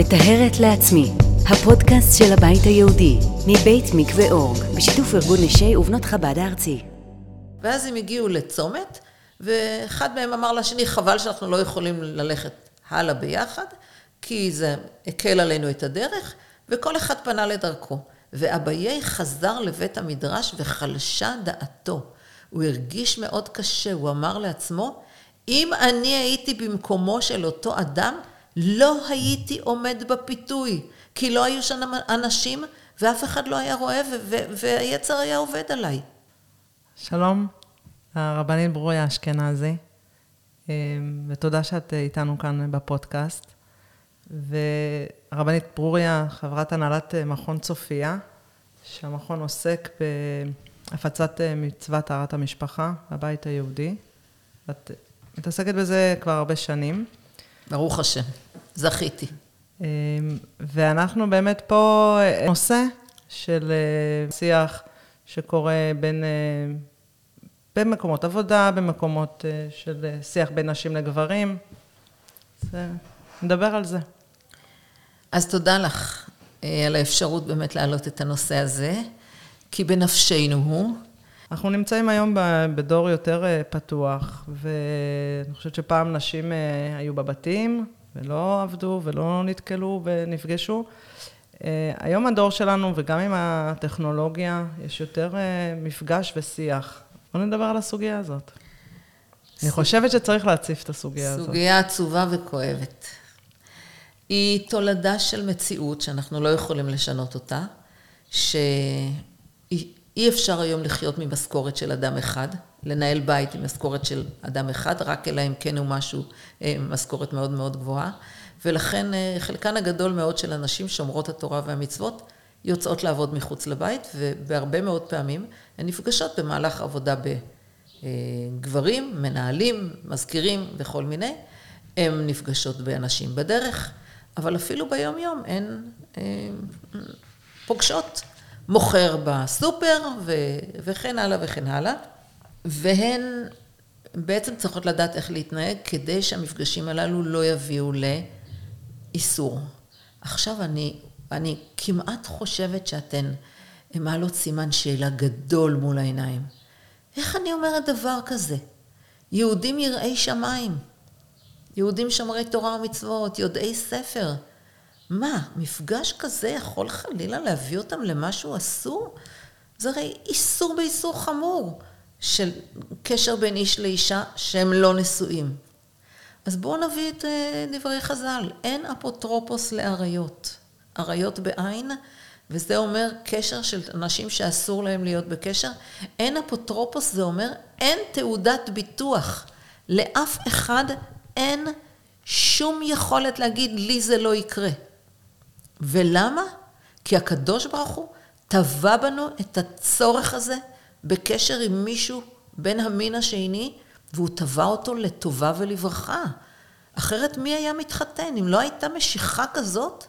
מטהרת לעצמי, הפודקאסט של הבית היהודי, מבית מקווה אורג, בשיתוף ארגון נשי ובנות חב"ד הארצי. ואז הם הגיעו לצומת, ואחד מהם אמר לשני, חבל שאנחנו לא יכולים ללכת הלאה ביחד, כי זה הקל עלינו את הדרך, וכל אחד פנה לדרכו. ואביי חזר לבית המדרש וחלשה דעתו. הוא הרגיש מאוד קשה, הוא אמר לעצמו, אם אני הייתי במקומו של אותו אדם, לא הייתי עומד בפיתוי, כי לא היו שם אנשים ואף אחד לא היה רואה והיצר היה עובד עליי. שלום, הרבנית ברוריה אשכנזי, אה, ותודה שאת איתנו כאן בפודקאסט. והרבנית ברוריה, חברת הנהלת מכון צופיה, שהמכון עוסק בהפצת מצוות טהרת המשפחה, הבית היהודי. את מתעסקת בזה כבר הרבה שנים. ברוך השם, זכיתי. אמ, ואנחנו באמת פה נושא של אה, שיח שקורה בין, אה, במקומות עבודה, במקומות אה, של שיח בין נשים לגברים. נדבר על זה. אז תודה לך על האפשרות באמת להעלות את הנושא הזה, כי בנפשנו הוא. אנחנו נמצאים היום בדור יותר אה, פתוח, ואני חושבת שפעם נשים אה, היו בבתים, ולא עבדו, ולא נתקלו ונפגשו. אה, היום הדור שלנו, וגם עם הטכנולוגיה, יש יותר מפגש ושיח. בואו נדבר על הסוגיה הזאת. ס... אני חושבת שצריך להציף את הסוגיה סוגיה הזאת. סוגיה עצובה וכואבת. היא תולדה של מציאות שאנחנו לא יכולים לשנות אותה, שהיא אי אפשר היום לחיות ממשכורת של אדם אחד, לנהל בית עם משכורת של אדם אחד, רק אלא אם כן הוא משהו, אה, משכורת מאוד מאוד גבוהה. ולכן אה, חלקן הגדול מאוד של הנשים שומרות התורה והמצוות יוצאות לעבוד מחוץ לבית, ובהרבה מאוד פעמים הן נפגשות במהלך עבודה בגברים, מנהלים, מזכירים וכל מיני. הן נפגשות באנשים בדרך, אבל אפילו ביום יום הן אה, פוגשות מוכר בסופר ו- וכן הלאה וכן הלאה. והן בעצם צריכות לדעת איך להתנהג כדי שהמפגשים הללו לא יביאו לאיסור. עכשיו אני, אני כמעט חושבת שאתן מעלות סימן שאלה גדול מול העיניים. איך אני אומרת דבר כזה? יהודים יראי שמיים, יהודים שומרי תורה ומצוות, יודעי ספר. מה, מפגש כזה יכול חלילה להביא אותם למשהו אסור? זה הרי איסור באיסור חמור של קשר בין איש לאישה שהם לא נשואים. אז בואו נביא את אה, דברי חז"ל, אין אפוטרופוס לאריות. אריות בעין, וזה אומר קשר של אנשים שאסור להם להיות בקשר. אין אפוטרופוס, זה אומר אין תעודת ביטוח. לאף אחד אין שום יכולת להגיד לי זה לא יקרה. ולמה? כי הקדוש ברוך הוא טבע בנו את הצורך הזה בקשר עם מישהו בן המין השני, והוא טבע אותו לטובה ולברכה. אחרת מי היה מתחתן? אם לא הייתה משיכה כזאת,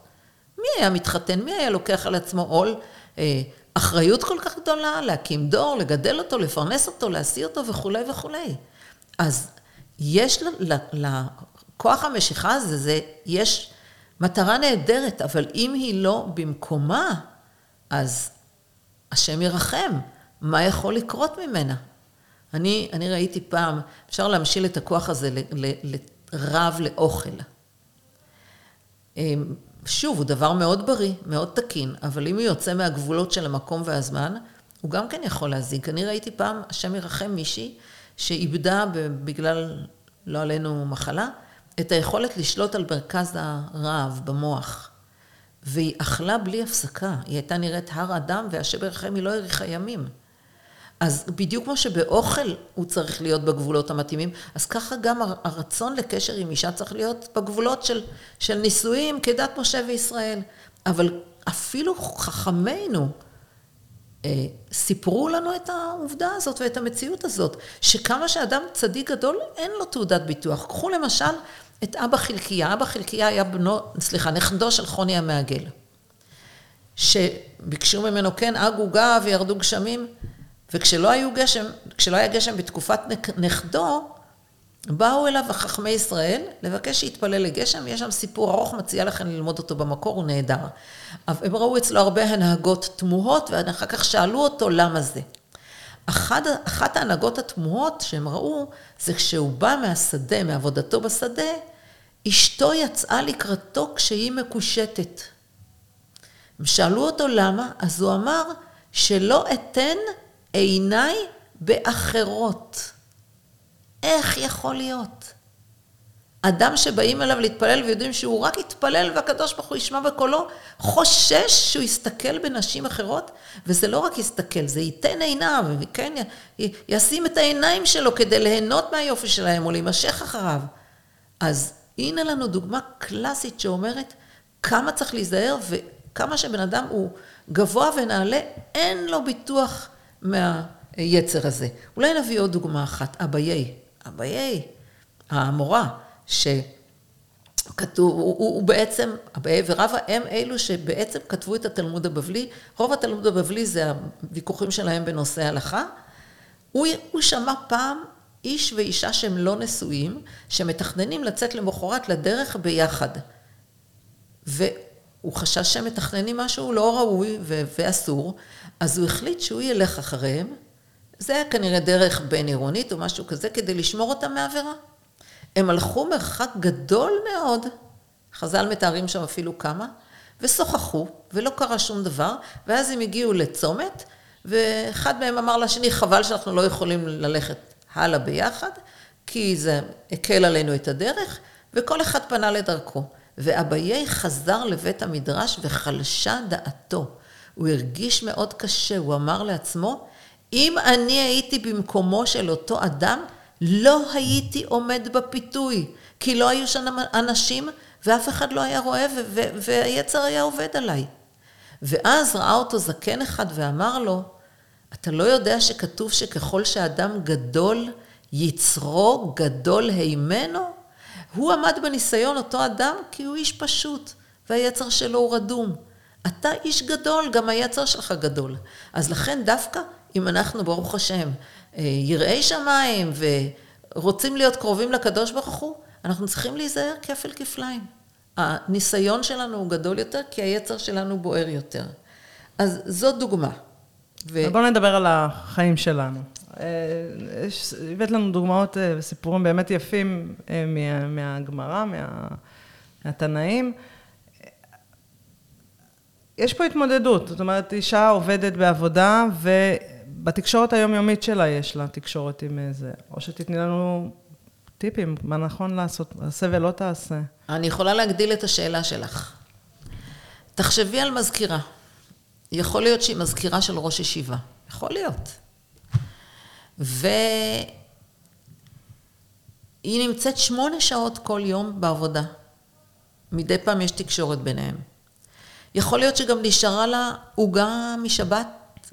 מי היה מתחתן? מי היה לוקח על עצמו עול? אה, אחריות כל כך גדולה, להקים דור, לגדל אותו, לפרנס אותו, להשיא אותו וכולי וכולי. אז יש לכוח המשיכה הזה, זה, יש מטרה נהדרת, אבל אם היא לא במקומה, אז השם ירחם, מה יכול לקרות ממנה? אני, אני ראיתי פעם, אפשר להמשיל את הכוח הזה לרב לאוכל. אמ, שוב, הוא דבר מאוד בריא, מאוד תקין, אבל אם הוא יוצא מהגבולות של המקום והזמן, הוא גם כן יכול להזיק. אני ראיתי פעם, השם ירחם מישהי, שאיבדה בגלל, לא עלינו, מחלה, את היכולת לשלוט על מרכז הרעב במוח. והיא אכלה בלי הפסקה. היא הייתה נראית הר אדם, והשם ירחם היא לא האריכה ימים. אז בדיוק כמו שבאוכל הוא צריך להיות בגבולות המתאימים, אז ככה גם הרצון לקשר עם אישה צריך להיות בגבולות של, של נישואים כדת משה וישראל. אבל אפילו חכמינו סיפרו לנו את העובדה הזאת ואת המציאות הזאת, שכמה שאדם צדיק גדול, אין לו תעודת ביטוח. קחו למשל את אבא חלקיה, אבא חלקיה היה בנו, סליחה, נכדו של חוני המעגל, שביקשו ממנו כן אג עוגה וירדו גשמים, וכשלא היו גשם, כשלא היה גשם בתקופת נכדו, באו אליו חכמי ישראל לבקש שיתפלל לגשם, יש שם סיפור ארוך, מציע לכם ללמוד אותו במקור, הוא נהדר. אבל הם ראו אצלו הרבה הנהגות תמוהות, ואחר כך שאלו אותו למה זה. אחת, אחת ההנהגות התמוהות שהם ראו, זה כשהוא בא מהשדה, מעבודתו בשדה, אשתו יצאה לקראתו כשהיא מקושטת. הם שאלו אותו למה, אז הוא אמר, שלא אתן עיניי באחרות. איך יכול להיות? אדם שבאים אליו להתפלל ויודעים שהוא רק יתפלל והקדוש ברוך הוא ישמע בקולו, חושש שהוא יסתכל בנשים אחרות, וזה לא רק יסתכל, זה ייתן עיניו, וכן, ישים את העיניים שלו כדי ליהנות מהיופי שלהם או להימשך אחריו. אז הנה לנו דוגמה קלאסית שאומרת כמה צריך להיזהר וכמה שבן אדם הוא גבוה ונעלה, אין לו ביטוח מהיצר הזה. אולי נביא עוד דוגמה אחת, אביי. אביי, המורה, שכתוב, הוא, הוא, הוא בעצם, אביי ורבא הם אלו שבעצם כתבו את התלמוד הבבלי. רוב התלמוד הבבלי זה הוויכוחים שלהם בנושא הלכה. הוא, הוא שמע פעם איש ואישה שהם לא נשואים, שמתכננים לצאת למחרת לדרך ביחד. והוא חשש שהם מתכננים משהו לא ראוי ואסור, אז הוא החליט שהוא ילך אחריהם. זה היה כנראה דרך בין עירונית או משהו כזה, כדי לשמור אותם מעבירה. הם הלכו מרחק גדול מאוד, חז"ל מתארים שם אפילו כמה, ושוחחו, ולא קרה שום דבר, ואז הם הגיעו לצומת, ואחד מהם אמר לשני, חבל שאנחנו לא יכולים ללכת הלאה ביחד, כי זה הקל עלינו את הדרך, וכל אחד פנה לדרכו. ואביי חזר לבית המדרש וחלשה דעתו. הוא הרגיש מאוד קשה, הוא אמר לעצמו, אם אני הייתי במקומו של אותו אדם, לא הייתי עומד בפיתוי, כי לא היו שם אנשים ואף אחד לא היה רואה והיצר היה עובד עליי. ואז ראה אותו זקן אחד ואמר לו, אתה לא יודע שכתוב שככל שאדם גדול, יצרו גדול הימנו? הוא עמד בניסיון, אותו אדם, כי הוא איש פשוט, והיצר שלו הוא רדום. אתה איש גדול, גם היצר שלך גדול. אז לכן דווקא אם אנחנו, ברוך השם, אה, יראי שמיים ורוצים להיות קרובים לקדוש ברוך הוא, אנחנו צריכים להיזהר כפל כפליים. הניסיון שלנו הוא גדול יותר, כי היצר שלנו בוער יותר. אז זאת דוגמה. ו... בואו נדבר על החיים שלנו. אה, הבאת לנו דוגמאות אה, וסיפורים באמת יפים מהגמרא, מה, מהתנאים. יש פה התמודדות, זאת אומרת, אישה עובדת בעבודה, ובתקשורת היומיומית שלה יש לה תקשורת עם זה. או שתתני לנו טיפים, מה נכון לעשות, עשה ולא תעשה. אני יכולה להגדיל את השאלה שלך. תחשבי על מזכירה. יכול להיות שהיא מזכירה של ראש ישיבה. יכול להיות. והיא נמצאת שמונה שעות כל יום בעבודה. מדי פעם יש תקשורת ביניהם. יכול להיות שגם נשארה לה עוגה משבת,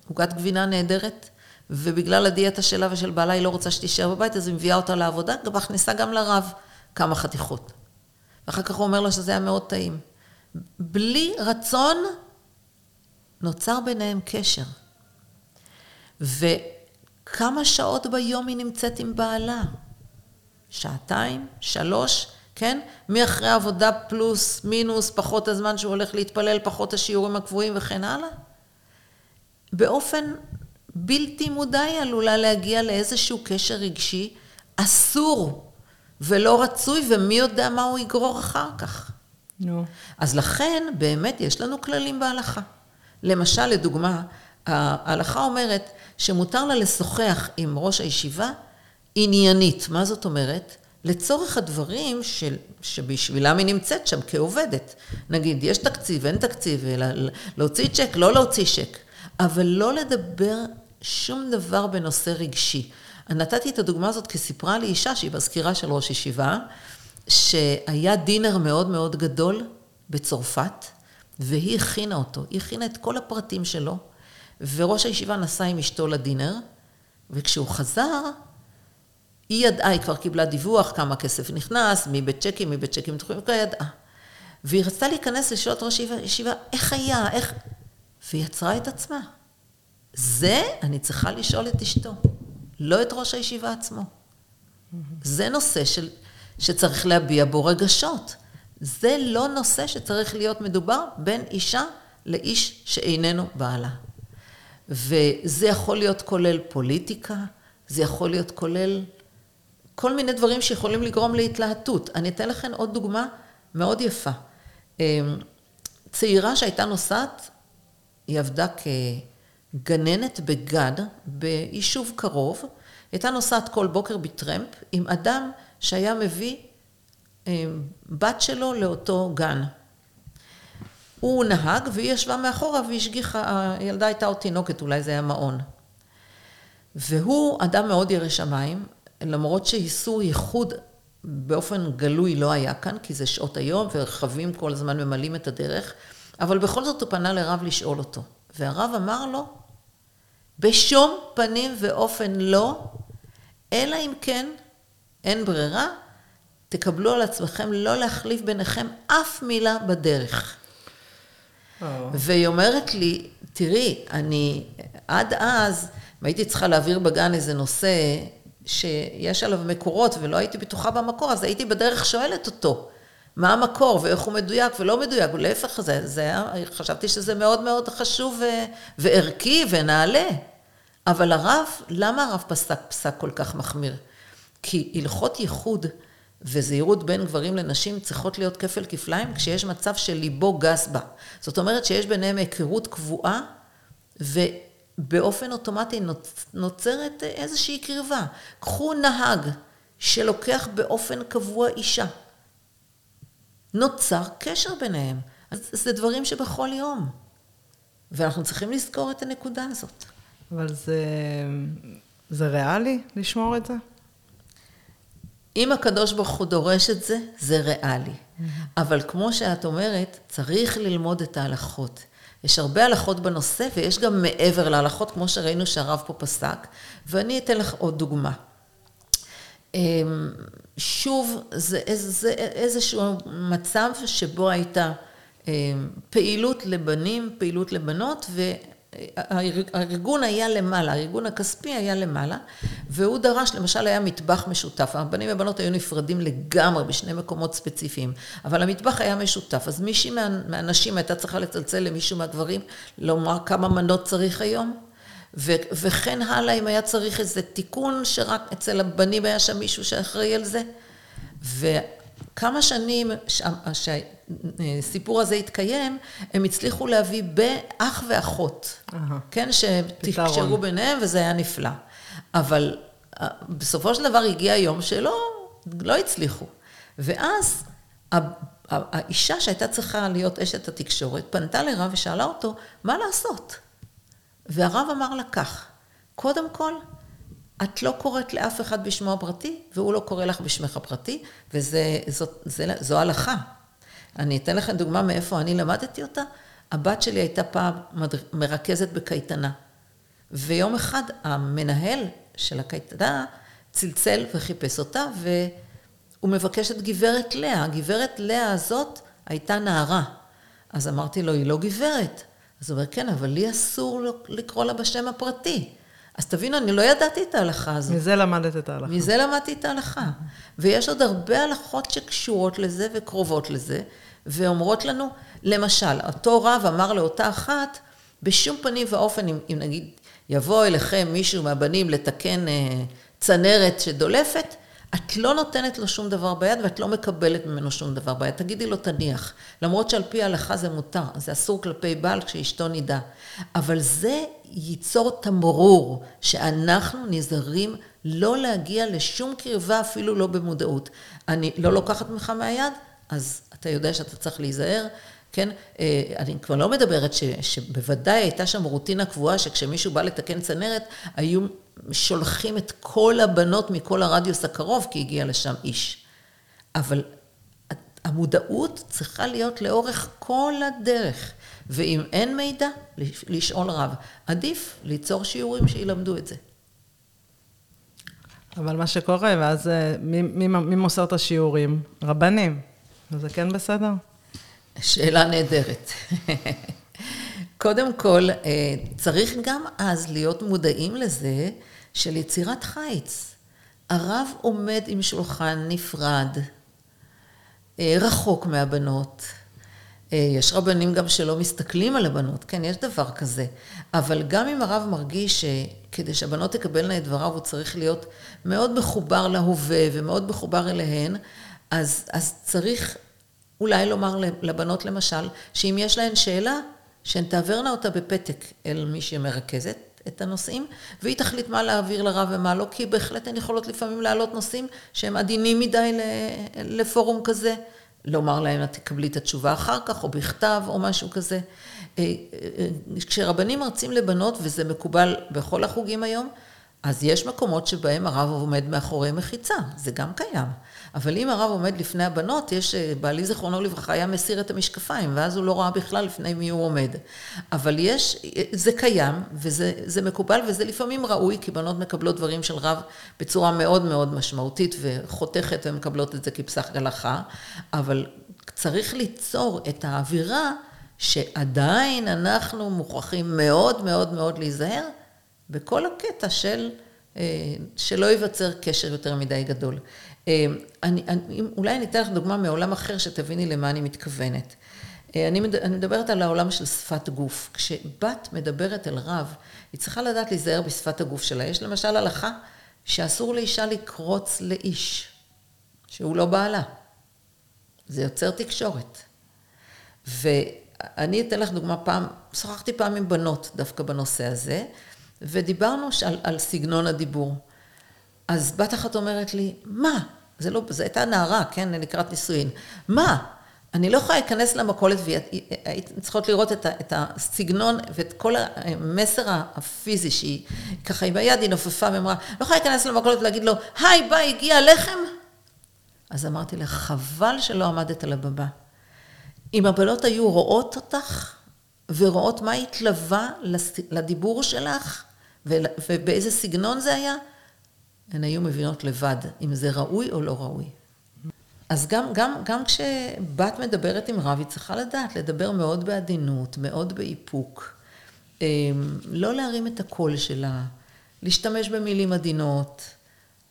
עוגת גבינה נהדרת, ובגלל הדיאטה שלה ושל בעלה היא לא רוצה שתישאר בבית, אז היא מביאה אותה לעבודה, גם מכניסה גם לרב כמה חתיכות. ואחר כך הוא אומר לה שזה היה מאוד טעים. בלי רצון נוצר ביניהם קשר. וכמה שעות ביום היא נמצאת עם בעלה? שעתיים? שלוש? כן? מאחרי העבודה פלוס, מינוס, פחות הזמן שהוא הולך להתפלל, פחות השיעורים הקבועים וכן הלאה. באופן בלתי מודע היא עלולה להגיע לאיזשהו קשר רגשי אסור ולא רצוי, ומי יודע מה הוא יגרור אחר כך. נו. No. אז לכן, באמת, יש לנו כללים בהלכה. למשל, לדוגמה, ההלכה אומרת שמותר לה לשוחח עם ראש הישיבה עניינית. מה זאת אומרת? לצורך הדברים של, שבשבילם היא נמצאת שם כעובדת. נגיד, יש תקציב, אין תקציב, להוציא צ'ק, לא להוציא צ'ק, אבל לא לדבר שום דבר בנושא רגשי. נתתי את הדוגמה הזאת כי סיפרה לי אישה שהיא מזכירה של ראש ישיבה, שהיה דינר מאוד מאוד גדול בצרפת, והיא הכינה אותו, היא הכינה את כל הפרטים שלו, וראש הישיבה נסע עם אשתו לדינר, וכשהוא חזר, היא ידעה, היא כבר קיבלה דיווח כמה כסף נכנס, מי בצ'קים, מי בצ'קים דחויים, כבר ידעה. והיא רצתה להיכנס לשאול את ראש הישיבה, איך היה, איך... והיא יצרה את עצמה. זה אני צריכה לשאול את אשתו, לא את ראש הישיבה עצמו. זה נושא של, שצריך להביע בו רגשות. זה לא נושא שצריך להיות מדובר בין אישה לאיש שאיננו בעלה. וזה יכול להיות כולל פוליטיקה, זה יכול להיות כולל כל מיני דברים שיכולים לגרום להתלהטות. אני אתן לכם עוד דוגמה מאוד יפה. אמ, צעירה שהייתה נוסעת, היא עבדה כגננת בגד, ביישוב קרוב, הייתה נוסעת כל בוקר בטרמפ עם אדם שהיה מביא אמ, בת שלו לאותו גן. הוא נהג והיא ישבה מאחורה והשגיחה, הילדה הייתה עוד תינוקת, אולי זה היה מעון. והוא אדם מאוד ירא שמיים, למרות שאיסור ייחוד באופן גלוי לא היה כאן, כי זה שעות היום ורכבים כל הזמן ממלאים את הדרך, אבל בכל זאת הוא פנה לרב לשאול אותו. והרב אמר לו, בשום פנים ואופן לא, אלא אם כן אין ברירה, תקבלו על עצמכם לא להחליף ביניכם אף מילה בדרך. Oh. והיא אומרת לי, תראי, אני עד אז, אם הייתי צריכה להעביר בגן איזה נושא שיש עליו מקורות ולא הייתי בטוחה במקור, אז הייתי בדרך שואלת אותו, מה המקור ואיך הוא מדויק ולא מדויק, ולהפך, זה, זה חשבתי שזה מאוד מאוד חשוב ו, וערכי ונעלה. אבל הרב, למה הרב פסק פסק כל כך מחמיר? כי הלכות ייחוד וזהירות בין גברים לנשים צריכות להיות כפל כפליים כשיש מצב שליבו גס בה. זאת אומרת שיש ביניהם היכרות קבועה ובאופן אוטומטי נוצרת איזושהי קרבה. קחו נהג שלוקח באופן קבוע אישה. נוצר קשר ביניהם. אז זה דברים שבכל יום. ואנחנו צריכים לזכור את הנקודה הזאת. אבל זה, זה ריאלי לשמור את זה? אם הקדוש ברוך הוא דורש את זה, זה ריאלי. אבל כמו שאת אומרת, צריך ללמוד את ההלכות. יש הרבה הלכות בנושא, ויש גם מעבר להלכות, כמו שראינו שהרב פה פסק, ואני אתן לך עוד דוגמה. אמ, שוב, זה, זה איזשהו מצב שבו הייתה אמ, פעילות לבנים, פעילות לבנות, הארגון היה למעלה, הארגון הכספי היה למעלה, והוא דרש, למשל היה מטבח משותף, הבנים ובנות היו נפרדים לגמרי בשני מקומות ספציפיים, אבל המטבח היה משותף, אז מישהי מה, מהנשים הייתה צריכה לצלצל למישהו מהגברים, לומר כמה מנות צריך היום, ו, וכן הלאה, אם היה צריך איזה תיקון, שרק אצל הבנים היה שם מישהו שאחראי על זה, וכמה שנים שהסיפור הזה התקיים, הם הצליחו להביא באח ואחות, uh-huh. כן, שתקשרו ביניהם וזה היה נפלא. אבל אה, בסופו של דבר הגיע יום שלא לא הצליחו. ואז האישה שהייתה צריכה להיות אשת התקשורת, פנתה לרב ושאלה אותו, מה לעשות? והרב אמר לה כך, קודם כל, את לא קוראת לאף אחד בשמו הפרטי, והוא לא קורא לך בשמך הפרטי, וזו הלכה. אני אתן לכם דוגמה מאיפה אני למדתי אותה. הבת שלי הייתה פעם מרכזת בקייטנה. ויום אחד המנהל של הקייטנה צלצל וחיפש אותה, והוא מבקש את גברת לאה. הגברת לאה הזאת הייתה נערה. אז אמרתי לו, היא לא גברת. אז הוא אומר, כן, אבל לי אסור לקרוא לה בשם הפרטי. אז תבינו, אני לא ידעתי את ההלכה הזאת. מזה למדת את ההלכה. מזה למדתי את ההלכה. ויש עוד הרבה הלכות שקשורות לזה וקרובות לזה, ואומרות לנו, למשל, אותו רב אמר לאותה אחת, בשום פנים ואופן, אם, אם נגיד יבוא אליכם מישהו מהבנים לתקן אה, צנרת שדולפת, את לא נותנת לו שום דבר ביד ואת לא מקבלת ממנו שום דבר ביד. תגידי לו תניח. למרות שעל פי ההלכה זה מותר, זה אסור כלפי בעל כשאשתו נידה. אבל זה ייצור תמרור שאנחנו נזהרים לא להגיע לשום קרבה אפילו לא במודעות. אני לא לוקחת ממך מהיד, אז אתה יודע שאתה צריך להיזהר. כן, אה, אני כבר לא מדברת ש, שבוודאי הייתה שם רוטינה קבועה שכשמישהו בא לתקן צנרת, היו שולחים את כל הבנות מכל הרדיוס הקרוב, כי הגיע לשם איש. אבל המודעות צריכה להיות לאורך כל הדרך, ואם אין מידע, לשאול רב. עדיף ליצור שיעורים שילמדו את זה. אבל מה שקורה, ואז אה, מי, מי, מי מוסר את השיעורים? רבנים. וזה כן בסדר? שאלה נהדרת. קודם כל, אה, צריך גם אז להיות מודעים לזה של יצירת חיץ. הרב עומד עם שולחן נפרד, אה, רחוק מהבנות. אה, יש רבנים גם שלא מסתכלים על הבנות, כן, יש דבר כזה. אבל גם אם הרב מרגיש שכדי שהבנות תקבלנה את דבריו, הוא צריך להיות מאוד מחובר להווה ומאוד מחובר אליהן, אז, אז צריך אולי לומר לבנות למשל, שאם יש להן שאלה, שהן תעברנה אותה בפתק אל מי שמרכזת את הנושאים, והיא תחליט מה להעביר לרב ומה לא, כי בהחלט הן יכולות לפעמים להעלות נושאים שהם עדינים מדי לפורום כזה. לומר להם, את תקבלי את התשובה אחר כך, או בכתב, או משהו כזה. אה, אה, כשרבנים מרצים לבנות, וזה מקובל בכל החוגים היום, אז יש מקומות שבהם הרב עומד מאחורי מחיצה, זה גם קיים. אבל אם הרב עומד לפני הבנות, יש, אה, בעלי זיכרונו לברכה היה מסיר את המשקפיים, ואז הוא לא ראה בכלל לפני מי הוא עומד. אבל יש, זה קיים, וזה מקובל, וזה לפעמים ראוי, כי בנות מקבלות דברים של רב בצורה מאוד מאוד משמעותית וחותכת, ומקבלות את זה כפסח הלכה, אבל צריך ליצור את האווירה שעדיין אנחנו מוכרחים מאוד מאוד מאוד להיזהר בכל הקטע של אה, שלא ייווצר קשר יותר מדי גדול. אה, אני, אני, אולי אני אתן לך דוגמה מעולם אחר שתביני למה אני מתכוונת. אה, אני, אני מדברת על העולם של שפת גוף. כשבת מדברת אל רב, היא צריכה לדעת להיזהר בשפת הגוף שלה. יש למשל הלכה שאסור לאישה לקרוץ לאיש, שהוא לא בעלה. זה יוצר תקשורת. ואני אתן לך דוגמה פעם, שוחחתי פעם עם בנות דווקא בנושא הזה, ודיברנו על, על סגנון הדיבור. אז בת אחת אומרת לי, מה? זה לא, זו הייתה נערה, כן, לקראת נישואין. מה? אני לא יכולה להיכנס למכולת, והייתם צריכות לראות את, את הסגנון ואת כל המסר הפיזי שהיא, ככה עם היד היא נופפה ואמרה, לא יכולה להיכנס למכולת ולהגיד לו, היי, ביי, הגיע הלחם? אז אמרתי לה, חבל שלא עמדת על הבמה. אם הבנות היו רואות אותך, ורואות מה התלווה לדיבור שלך, ובאיזה סגנון זה היה, הן היו מבינות לבד אם זה ראוי או לא ראוי. אז גם, גם, גם כשבת מדברת עם רב, היא צריכה לדעת לדבר מאוד בעדינות, מאוד באיפוק. אמ, לא להרים את הקול שלה, להשתמש במילים עדינות,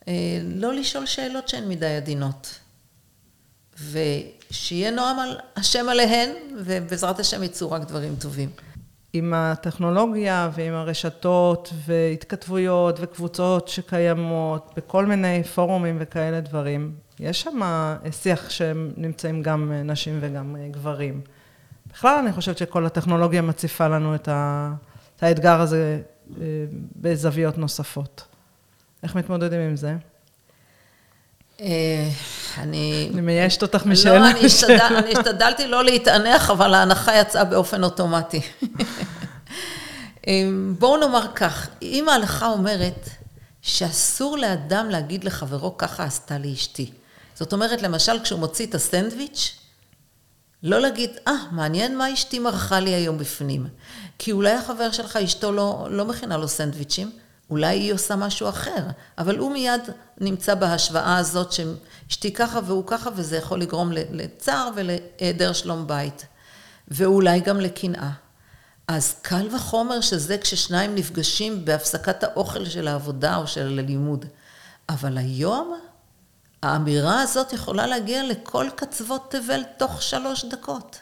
אה, לא לשאול שאלות שהן מדי עדינות. ושיהיה נועם על השם עליהן, ובעזרת השם יצאו רק דברים טובים. עם הטכנולוגיה ועם הרשתות והתכתבויות וקבוצות שקיימות בכל מיני פורומים וכאלה דברים, יש שם שיח שהם נמצאים גם נשים וגם גברים. בכלל אני חושבת שכל הטכנולוגיה מציפה לנו את, ה, את האתגר הזה אה, בזוויות נוספות. איך מתמודדים עם זה? אני... אני מייאשת אותך משאלה. לא, אני, השתדל, אני השתדלתי לא להתענח, אבל ההנחה יצאה באופן אוטומטי. בואו נאמר כך, אם ההלכה אומרת שאסור לאדם להגיד לחברו, ככה עשתה לי אשתי. זאת אומרת, למשל, כשהוא מוציא את הסנדוויץ', לא להגיד, אה, ah, מעניין מה אשתי מרחה לי היום בפנים. כי אולי החבר שלך, אשתו לא, לא מכינה לו סנדוויצ'ים, אולי היא עושה משהו אחר, אבל הוא מיד נמצא בהשוואה הזאת שאשתי ככה והוא ככה, וזה יכול לגרום לצער ולהיעדר שלום בית, ואולי גם לקנאה. אז קל וחומר שזה כששניים נפגשים בהפסקת האוכל של העבודה או של הלימוד. אבל היום האמירה הזאת יכולה להגיע לכל קצוות תבל תוך שלוש דקות.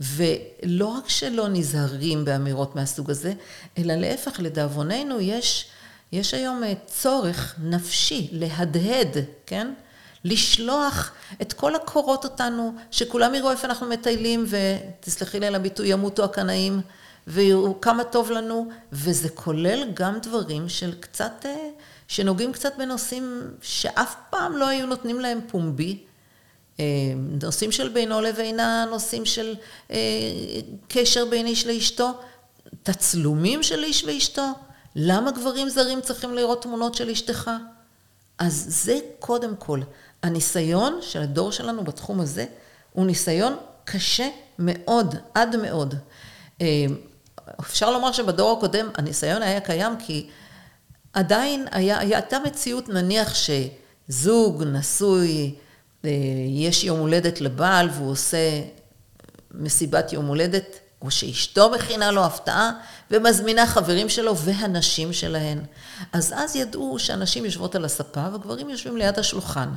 ולא רק שלא נזהרים באמירות מהסוג הזה, אלא להפך, לדאבוננו יש, יש היום אה, צורך נפשי להדהד, כן? לשלוח את כל הקורות אותנו, שכולם יראו איפה אנחנו מטיילים, ותסלחי לי על הביטוי, ימותו הקנאים, ויראו כמה טוב לנו, וזה כולל גם דברים של קצת, אה, שנוגעים קצת בנושאים שאף פעם לא היו נותנים להם פומבי, נושאים של בינו לבינה, נושאים של אה, קשר בין איש לאשתו, תצלומים של איש ואשתו, למה גברים זרים צריכים לראות תמונות של אשתך? אז זה קודם כל. הניסיון של הדור שלנו בתחום הזה הוא ניסיון קשה מאוד, עד מאוד. אה, אפשר לומר שבדור הקודם הניסיון היה קיים כי עדיין היה, הייתה מציאות נניח שזוג נשוי יש יום הולדת לבעל והוא עושה מסיבת יום הולדת או שאשתו מכינה לו הפתעה ומזמינה חברים שלו והנשים שלהן. אז אז ידעו שהנשים יושבות על הספה וגברים יושבים ליד השולחן.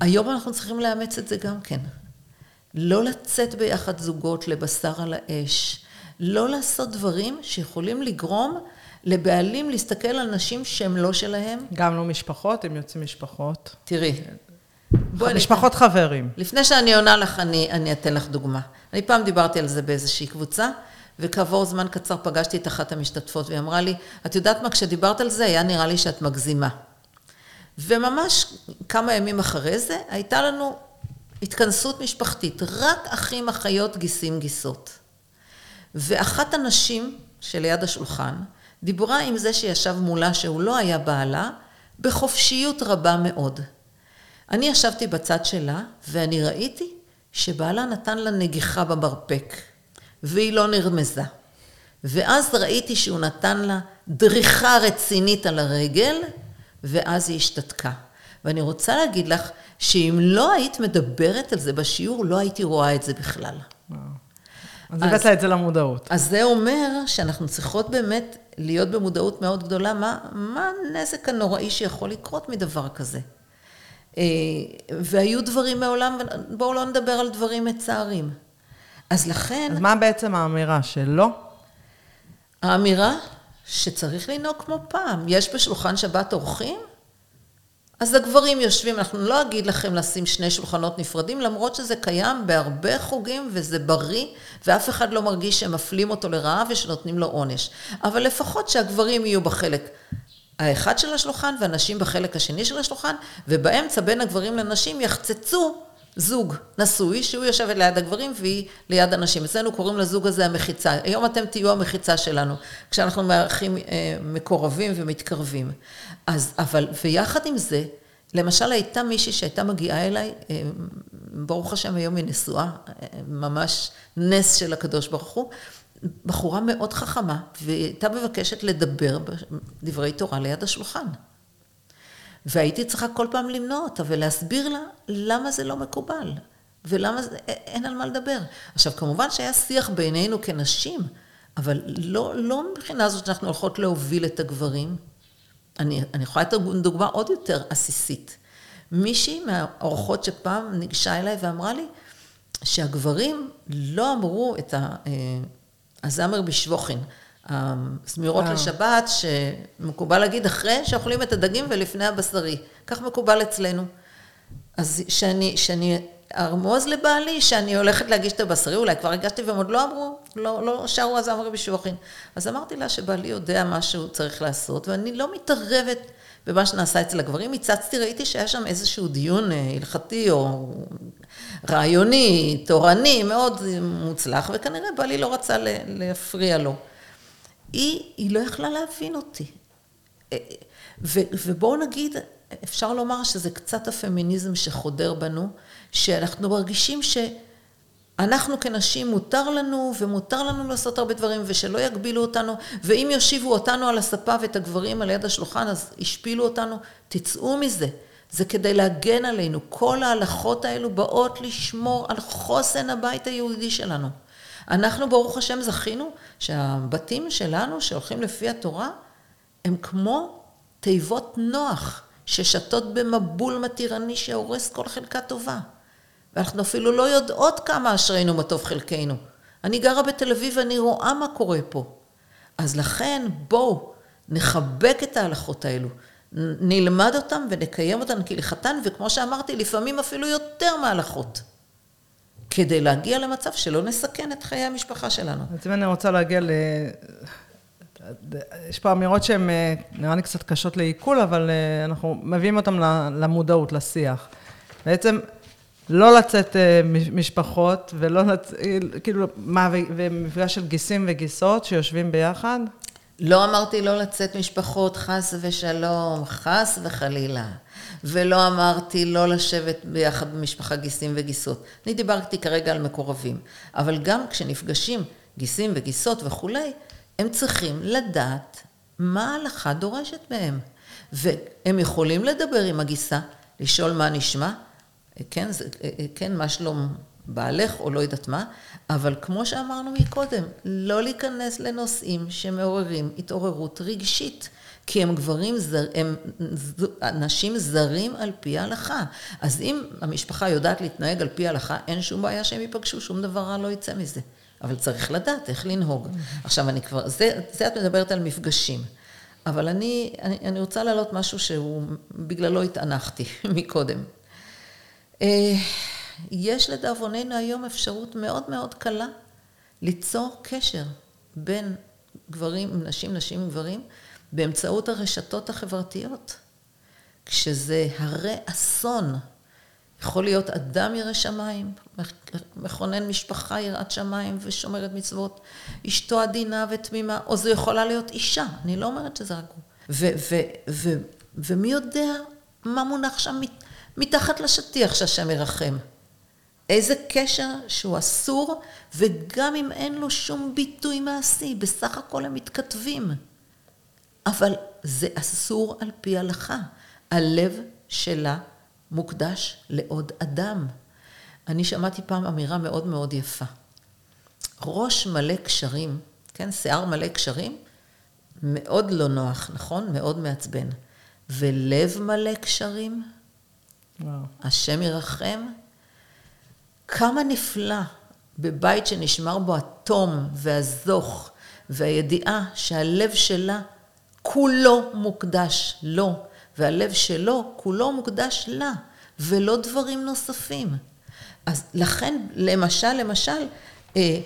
היום אנחנו צריכים לאמץ את זה גם כן. לא לצאת ביחד זוגות לבשר על האש, לא לעשות דברים שיכולים לגרום לבעלים להסתכל על נשים שהן לא שלהם. גם לא משפחות, הם יוצאים משפחות. תראי. משפחות. חברים. לפני שאני עונה לך, אני, אני אתן לך דוגמה. אני פעם דיברתי על זה באיזושהי קבוצה, וכעבור זמן קצר פגשתי את אחת המשתתפות, והיא אמרה לי, את יודעת מה, כשדיברת על זה, היה נראה לי שאת מגזימה. וממש כמה ימים אחרי זה, הייתה לנו התכנסות משפחתית, רק אחים, אחיות, גיסים, גיסות. ואחת הנשים שליד השולחן, דיברה עם זה שישב מולה, שהוא לא היה בעלה, בחופשיות רבה מאוד. אני ישבתי בצד שלה, ואני ראיתי שבעלה נתן לה נגיחה במרפק, והיא לא נרמזה. ואז ראיתי שהוא נתן לה דריכה רצינית על הרגל, ואז היא השתתקה. ואני רוצה להגיד לך, שאם לא היית מדברת על זה בשיעור, לא הייתי רואה את זה בכלל. אז הבאת את זה למודעות. אז זה אומר שאנחנו צריכות באמת להיות במודעות מאוד גדולה, מה, מה הנזק הנוראי שיכול לקרות מדבר כזה. אה, והיו דברים מעולם, בואו לא נדבר על דברים מצערים. אז לכן... אז מה בעצם האמירה שלא? האמירה שצריך לנהוג כמו פעם. יש בשולחן שבת אורחים? אז הגברים יושבים, אנחנו לא אגיד לכם לשים שני שולחנות נפרדים, למרות שזה קיים בהרבה חוגים וזה בריא, ואף אחד לא מרגיש שמפלים אותו לרעה ושנותנים לו עונש. אבל לפחות שהגברים יהיו בחלק האחד של השולחן והנשים בחלק השני של השולחן, ובאמצע בין הגברים לנשים יחצצו זוג נשוי, שהוא יושב ליד הגברים והיא ליד הנשים. אצלנו קוראים לזוג הזה המחיצה. היום אתם תהיו המחיצה שלנו, כשאנחנו מארחים אה, מקורבים ומתקרבים. אז, אבל, ויחד עם זה, למשל הייתה מישהי שהייתה מגיעה אליי, אה, ברוך השם היום היא נשואה, אה, ממש נס של הקדוש ברוך הוא, בחורה מאוד חכמה, והיא הייתה מבקשת לדבר דברי תורה ליד השולחן. והייתי צריכה כל פעם למנוע אותה ולהסביר לה למה זה לא מקובל, ולמה זה, אין על מה לדבר. עכשיו, כמובן שהיה שיח בינינו כנשים, אבל לא, לא מבחינה זאת שאנחנו הולכות להוביל את הגברים. אני, אני יכולה לתת דוגמה עוד יותר עסיסית. מישהי מהאורחות שפעם ניגשה אליי ואמרה לי שהגברים לא אמרו את ה... אה, הזמר בשבוכין. הזמירות לשבת, שמקובל להגיד אחרי שאוכלים את הדגים ולפני הבשרי. כך מקובל אצלנו. אז שאני, שאני ארמוז לבעלי שאני הולכת להגיש את הבשרי, אולי כבר הגשתי והם עוד לא אמרו, לא, לא שרו הזמר בשבוכין. אז אמרתי לה שבעלי יודע מה שהוא צריך לעשות, ואני לא מתערבת במה שנעשה אצל הגברים. הצצתי, ראיתי שהיה שם איזשהו דיון אה, הלכתי או רעיוני, תורני, מאוד מוצלח, וכנראה בעלי לא רצה להפריע לו. היא, היא לא יכלה להבין אותי. אה, ו, ובואו נגיד, אפשר לומר שזה קצת הפמיניזם שחודר בנו, שאנחנו מרגישים שאנחנו כנשים מותר לנו ומותר לנו לעשות הרבה דברים ושלא יגבילו אותנו ואם יושיבו אותנו על הספה ואת הגברים על יד השולחן אז ישפילו אותנו, תצאו מזה. זה כדי להגן עלינו. כל ההלכות האלו באות לשמור על חוסן הבית היהודי שלנו. אנחנו ברוך השם זכינו שהבתים שלנו שהולכים לפי התורה הם כמו תיבות נוח ששתות במבול מתירני שהורס כל חלקה טובה. ואנחנו אפילו לא יודעות כמה אשרינו מה טוב חלקנו. אני גרה בתל אביב ואני רואה מה קורה פה. אז לכן בואו נחבק את ההלכות האלו, נלמד אותן ונקיים אותן כהלכתן, וכמו שאמרתי, לפעמים אפילו יותר מהלכות. כדי להגיע למצב שלא נסכן את חיי המשפחה שלנו. אז אם אני רוצה להגיע ל... יש פה אמירות שהן אה, נראה לי קצת קשות לעיכול, אבל אה, אנחנו מביאים אותן למודעות, לשיח. בעצם לא לצאת אה, משפחות, ולא לצאת, כאילו, מה, ומפגש של גיסים וגיסות שיושבים ביחד? לא אמרתי לא לצאת משפחות, חס ושלום, חס וחלילה. ולא אמרתי לא לשבת ביחד במשפחה גיסים וגיסות. אני דיברתי כרגע על מקורבים. אבל גם כשנפגשים גיסים וגיסות וכולי, הם צריכים לדעת מה ההלכה דורשת מהם. והם יכולים לדבר עם הגיסה, לשאול מה נשמע, כן, זה, כן, מה שלום בעלך או לא יודעת מה, אבל כמו שאמרנו מקודם, לא להיכנס לנושאים שמעוררים התעוררות רגשית. כי הם גברים, זר, הם נשים זרים על פי ההלכה. אז אם המשפחה יודעת להתנהג על פי ההלכה, אין שום בעיה שהם ייפגשו, שום דבר רע לא יצא מזה. אבל צריך לדעת איך לנהוג. עכשיו, אני כבר, זה, זה את מדברת על מפגשים. אבל אני, אני, אני רוצה להעלות משהו שהוא, בגללו התענחתי מקודם. אה, יש לדאבוננו היום אפשרות מאוד מאוד קלה ליצור קשר בין גברים, נשים, נשים עם גברים, באמצעות הרשתות החברתיות. כשזה הרי אסון, יכול להיות אדם ירא שמיים, מכונן משפחה יראת שמיים ושומרת מצוות, אשתו עדינה ותמימה, או זו יכולה להיות אישה, אני לא אומרת שזה רק הוא. ומי יודע מה מונח שם מתחת לשטיח שהשם ירחם. איזה קשר שהוא אסור, וגם אם אין לו שום ביטוי מעשי, בסך הכל הם מתכתבים. אבל זה אסור על פי הלכה. הלב שלה מוקדש לעוד אדם. אני שמעתי פעם אמירה מאוד מאוד יפה. ראש מלא קשרים, כן, שיער מלא קשרים, מאוד לא נוח, נכון? מאוד מעצבן. ולב מלא קשרים, וואו. השם ירחם. כמה נפלא בבית שנשמר בו התום והזוך והידיעה שהלב שלה כולו מוקדש לו, והלב שלו כולו מוקדש לה, ולא דברים נוספים. אז לכן, למשל, למשל, אה,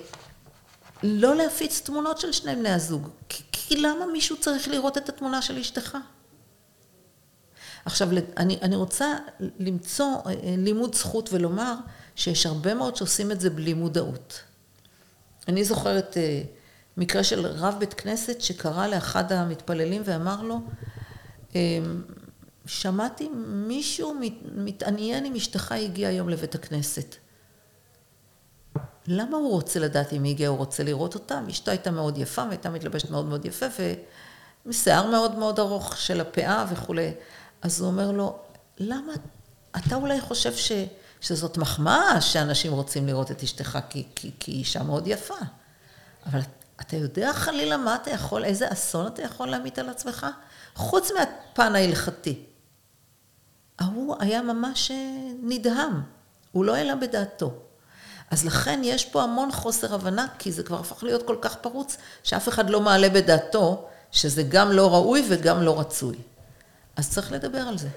לא להפיץ תמונות של שני בני הזוג. כי, כי למה מישהו צריך לראות את התמונה של אשתך? עכשיו, אני, אני רוצה למצוא אה, לימוד זכות ולומר שיש הרבה מאוד שעושים את זה בלי מודעות. אני זוכרת אה, מקרה של רב בית כנסת שקרא לאחד המתפללים ואמר לו, אמ, שמעתי מישהו מתעניין אם אשתך הגיעה היום לבית הכנסת. למה הוא רוצה לדעת אם היא הגיעה? הוא רוצה לראות אותה? אשתו הייתה מאוד יפה והייתה מתלבשת מאוד מאוד יפה ושיער מאוד מאוד ארוך של הפאה וכולי. אז הוא אומר לו, למה, אתה אולי חושב ש, שזאת מחמאה שאנשים רוצים לראות את אשתך כי, כי, כי היא אישה מאוד יפה. אבל אתה יודע חלילה מה אתה יכול, איזה אסון אתה יכול להמיט על עצמך? חוץ מהפן ההלכתי. ההוא היה ממש אה, נדהם, הוא לא העלה בדעתו. אז לכן יש פה המון חוסר הבנה, כי זה כבר הפך להיות כל כך פרוץ, שאף אחד לא מעלה בדעתו שזה גם לא ראוי וגם לא רצוי. אז צריך לדבר על זה.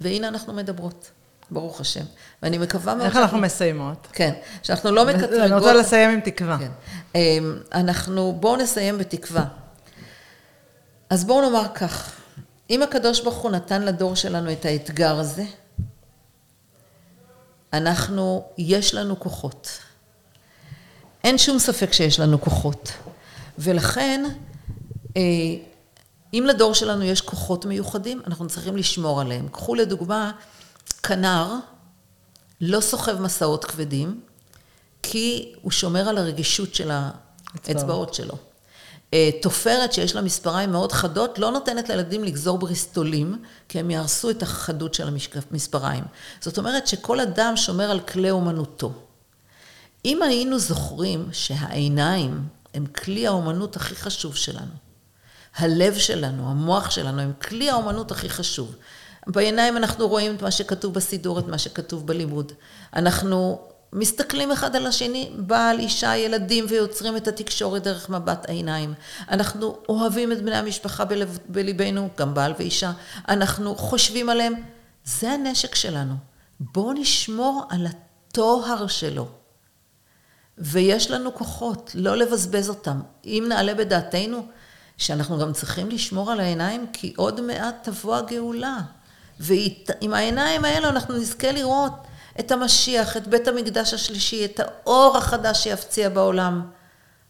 והנה אנחנו מדברות. ברוך השם. ואני מקווה מאוד... איך אנחנו מסיימות? כן, שאנחנו לא מקטרגות... אני רוצה לסיים עם תקווה. כן. אמ, אנחנו, בואו נסיים בתקווה. אז בואו נאמר כך, אם הקדוש ברוך הוא נתן לדור שלנו את האתגר הזה, אנחנו, יש לנו כוחות. אין שום ספק שיש לנו כוחות. ולכן, אה, אם לדור שלנו יש כוחות מיוחדים, אנחנו צריכים לשמור עליהם. קחו לדוגמה כנר לא סוחב מסעות כבדים, כי הוא שומר על הרגישות של האצבעות שלו. אה, תופרת שיש לה מספריים מאוד חדות, לא נותנת לילדים לגזור בריסטולים, כי הם יהרסו את החדות של המספריים. זאת אומרת שכל אדם שומר על כלי אומנותו. אם היינו זוכרים שהעיניים הם כלי האומנות הכי חשוב שלנו, הלב שלנו, המוח שלנו, הם כלי האומנות הכי חשוב. בעיניים אנחנו רואים את מה שכתוב בסידור, את מה שכתוב בלימוד. אנחנו מסתכלים אחד על השני, בעל, אישה, ילדים, ויוצרים את התקשורת דרך מבט העיניים. אנחנו אוהבים את בני המשפחה בלב, בליבנו, גם בעל ואישה. אנחנו חושבים עליהם. זה הנשק שלנו. בואו נשמור על הטוהר שלו. ויש לנו כוחות, לא לבזבז אותם. אם נעלה בדעתנו שאנחנו גם צריכים לשמור על העיניים, כי עוד מעט תבוא הגאולה. ועם העיניים האלו אנחנו נזכה לראות את המשיח, את בית המקדש השלישי, את האור החדש שיפציע בעולם.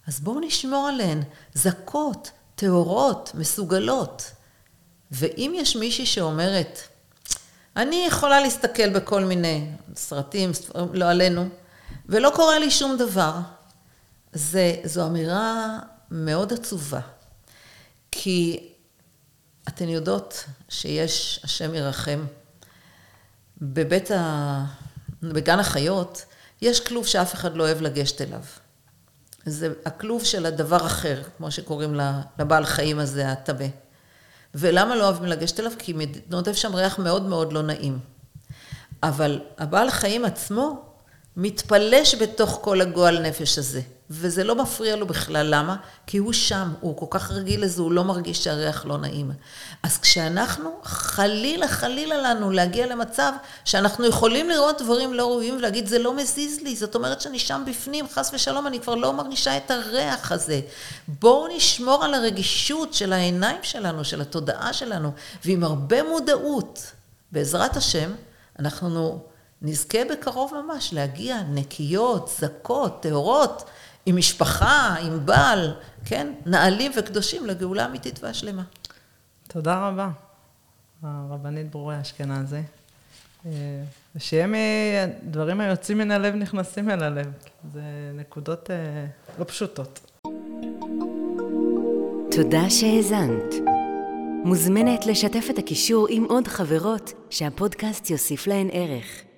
אז בואו נשמור עליהן, זכות, טהורות, מסוגלות. ואם יש מישהי שאומרת, אני יכולה להסתכל בכל מיני סרטים, לא עלינו, ולא קורה לי שום דבר, זה, זו אמירה מאוד עצובה. כי אתן יודעות שיש, השם ירחם, בבית ה... בגן החיות, יש כלוב שאף אחד לא אוהב לגשת אליו. זה הכלוב של הדבר אחר, כמו שקוראים לבעל חיים הזה, הטמא. ולמה לא אוהבים לגשת אליו? כי נודף שם ריח מאוד מאוד לא נעים. אבל הבעל חיים עצמו מתפלש בתוך כל הגועל נפש הזה. וזה לא מפריע לו בכלל, למה? כי הוא שם, הוא כל כך רגיל לזה, הוא לא מרגיש שהריח לא נעים. אז כשאנחנו, חלילה, חלילה לנו להגיע למצב שאנחנו יכולים לראות דברים לא ראויים ולהגיד, זה לא מזיז לי, זאת אומרת שאני שם בפנים, חס ושלום, אני כבר לא מרגישה את הריח הזה. בואו נשמור על הרגישות של העיניים שלנו, של התודעה שלנו, ועם הרבה מודעות, בעזרת השם, אנחנו נזכה בקרוב ממש להגיע נקיות, זכות, טהורות. עם משפחה, עם בעל, כן? נעלים וקדושים לגאולה אמיתית והשלמה. תודה רבה, הרבנית ברורה אשכנזי. אה, ושיהיה מדברים היוצאים מן הלב נכנסים אל הלב. זה נקודות אה, לא פשוטות. תודה שהאזנת. מוזמנת לשתף את הקישור עם עוד חברות שהפודקאסט יוסיף להן ערך.